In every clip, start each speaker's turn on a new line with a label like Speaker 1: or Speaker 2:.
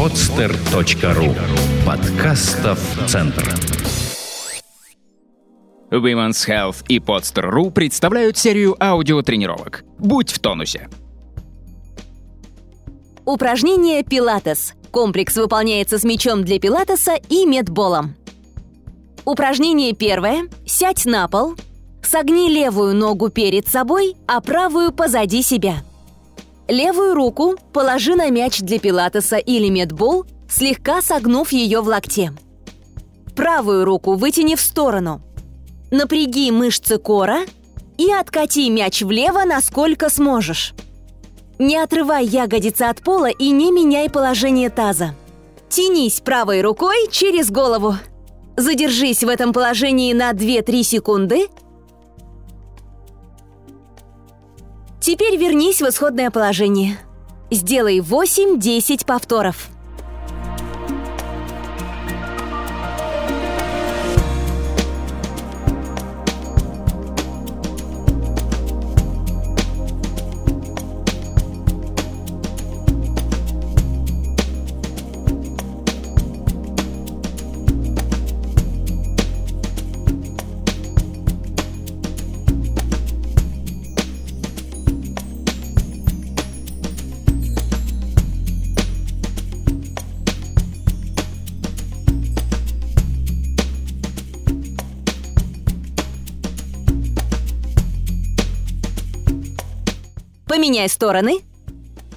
Speaker 1: podster.ru Подкастов Центр
Speaker 2: Women's Health и Podster.ru представляют серию аудиотренировок. Будь в тонусе.
Speaker 3: Упражнение «Пилатес». Комплекс выполняется с мячом для пилатеса и медболом. Упражнение первое. Сядь на пол. Согни левую ногу перед собой, а правую позади себя. Левую руку положи на мяч для пилатеса или медбол, слегка согнув ее в локте. Правую руку вытяни в сторону. Напряги мышцы кора и откати мяч влево, насколько сможешь. Не отрывай ягодицы от пола и не меняй положение таза. Тянись правой рукой через голову. Задержись в этом положении на 2-3 секунды. Теперь вернись в исходное положение. Сделай 8-10 повторов. Поменяй стороны.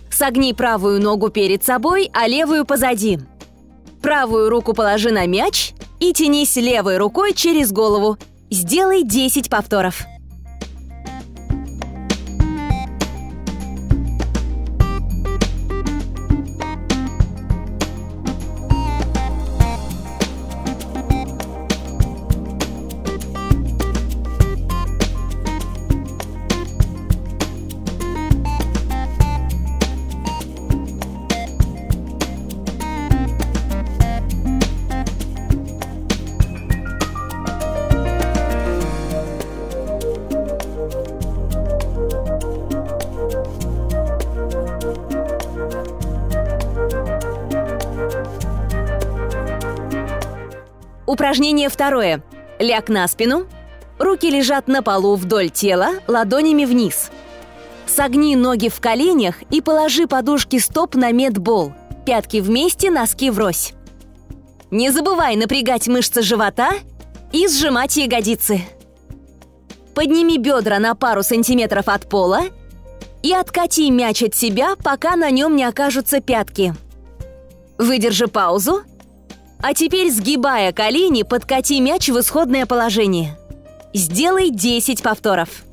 Speaker 3: Согни правую ногу перед собой, а левую позади. Правую руку положи на мяч и тянись левой рукой через голову. Сделай 10 повторов. Упражнение второе. Ляг на спину. Руки лежат на полу вдоль тела, ладонями вниз. Согни ноги в коленях и положи подушки стоп на медбол. Пятки вместе, носки врозь. Не забывай напрягать мышцы живота и сжимать ягодицы. Подними бедра на пару сантиметров от пола и откати мяч от себя, пока на нем не окажутся пятки. Выдержи паузу а теперь, сгибая колени, подкати мяч в исходное положение. Сделай 10 повторов.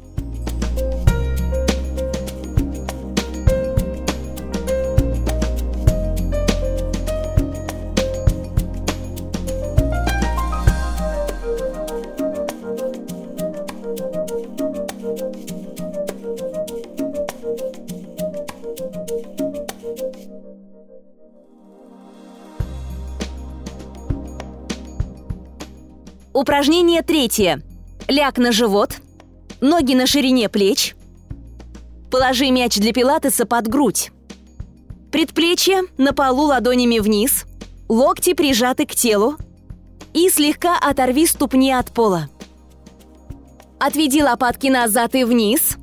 Speaker 3: Упражнение третье. Ляг на живот, ноги на ширине плеч. Положи мяч для пилатеса под грудь. Предплечья на полу ладонями вниз, локти прижаты к телу и слегка оторви ступни от пола. Отведи лопатки назад и вниз.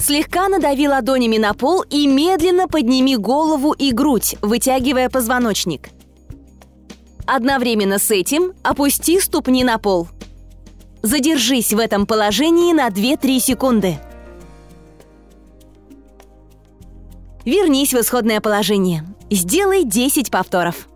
Speaker 3: Слегка надави ладонями на пол и медленно подними голову и грудь, вытягивая позвоночник – Одновременно с этим опусти ступни на пол. Задержись в этом положении на 2-3 секунды. Вернись в исходное положение. Сделай 10 повторов.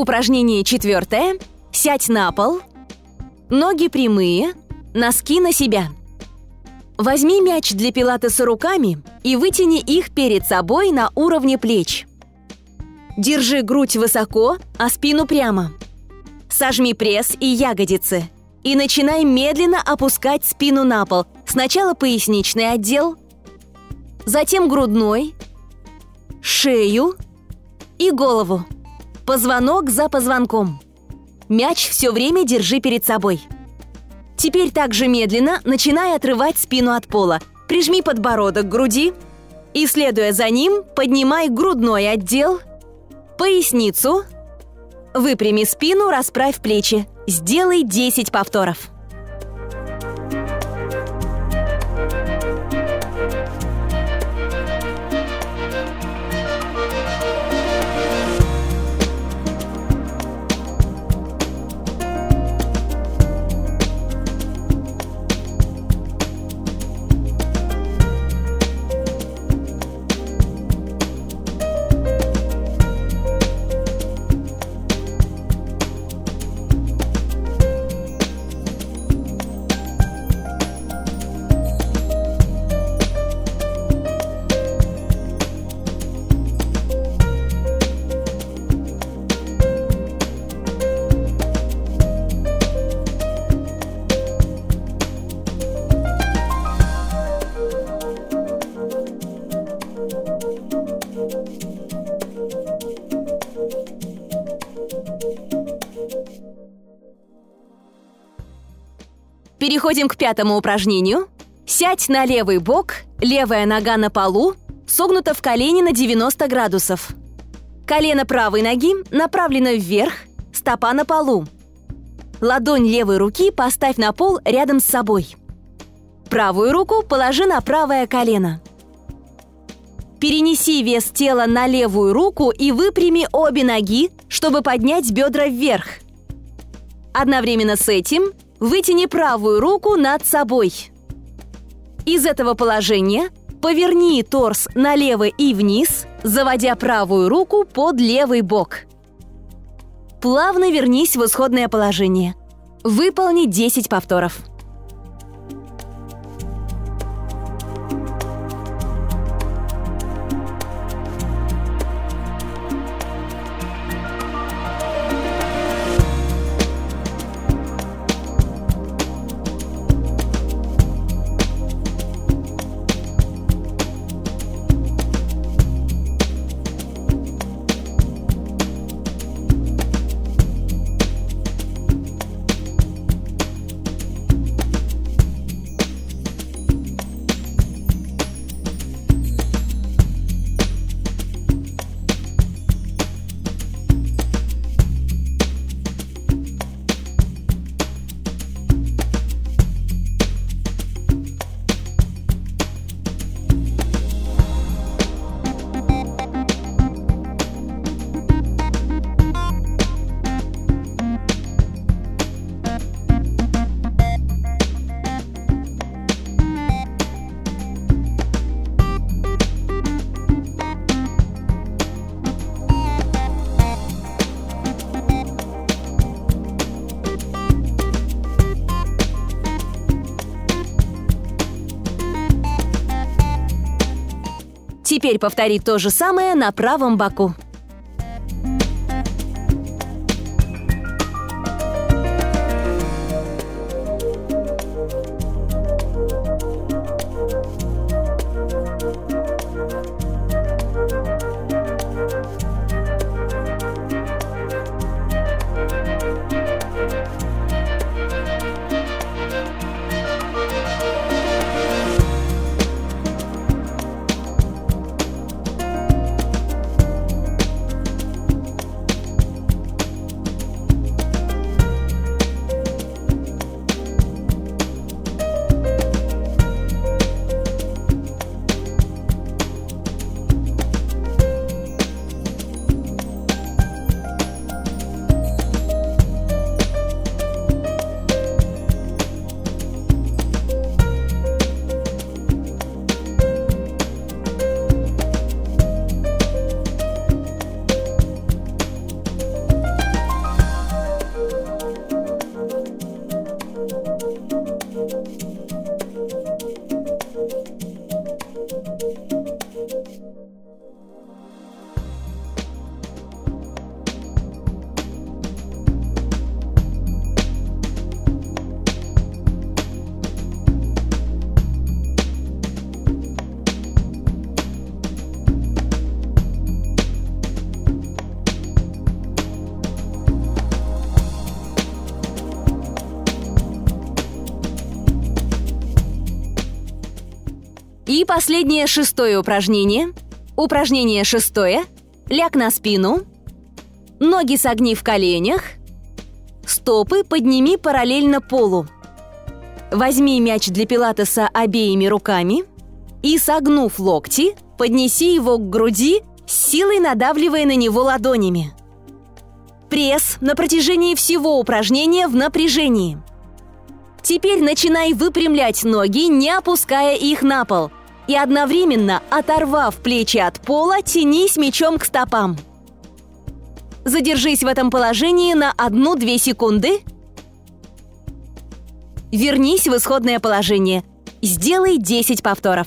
Speaker 3: Упражнение четвертое. Сядь на пол. Ноги прямые, носки на себя. Возьми мяч для пилатеса руками и вытяни их перед собой на уровне плеч. Держи грудь высоко, а спину прямо. Сожми пресс и ягодицы. И начинай медленно опускать спину на пол. Сначала поясничный отдел, затем грудной, шею и голову. Позвонок за позвонком. Мяч все время держи перед собой. Теперь также медленно начинай отрывать спину от пола. Прижми подбородок к груди и, следуя за ним, поднимай грудной отдел, поясницу, выпрями спину, расправь плечи. Сделай 10 повторов. Переходим к пятому упражнению. Сядь на левый бок, левая нога на полу, согнута в колени на 90 градусов. Колено правой ноги направлено вверх, стопа на полу. Ладонь левой руки поставь на пол рядом с собой. Правую руку положи на правое колено. Перенеси вес тела на левую руку и выпрями обе ноги, чтобы поднять бедра вверх. Одновременно с этим Вытяни правую руку над собой. Из этого положения поверни торс налево и вниз, заводя правую руку под левый бок. Плавно вернись в исходное положение. Выполни 10 повторов. Теперь повтори то же самое на правом боку. И последнее шестое упражнение. Упражнение шестое. Ляг на спину. Ноги согни в коленях. Стопы подними параллельно полу. Возьми мяч для пилатеса обеими руками и, согнув локти, поднеси его к груди, силой надавливая на него ладонями. Пресс на протяжении всего упражнения в напряжении. Теперь начинай выпрямлять ноги, не опуская их на пол. И одновременно, оторвав плечи от пола, тянись мячом к стопам. Задержись в этом положении на 1-2 секунды. Вернись в исходное положение. Сделай 10 повторов.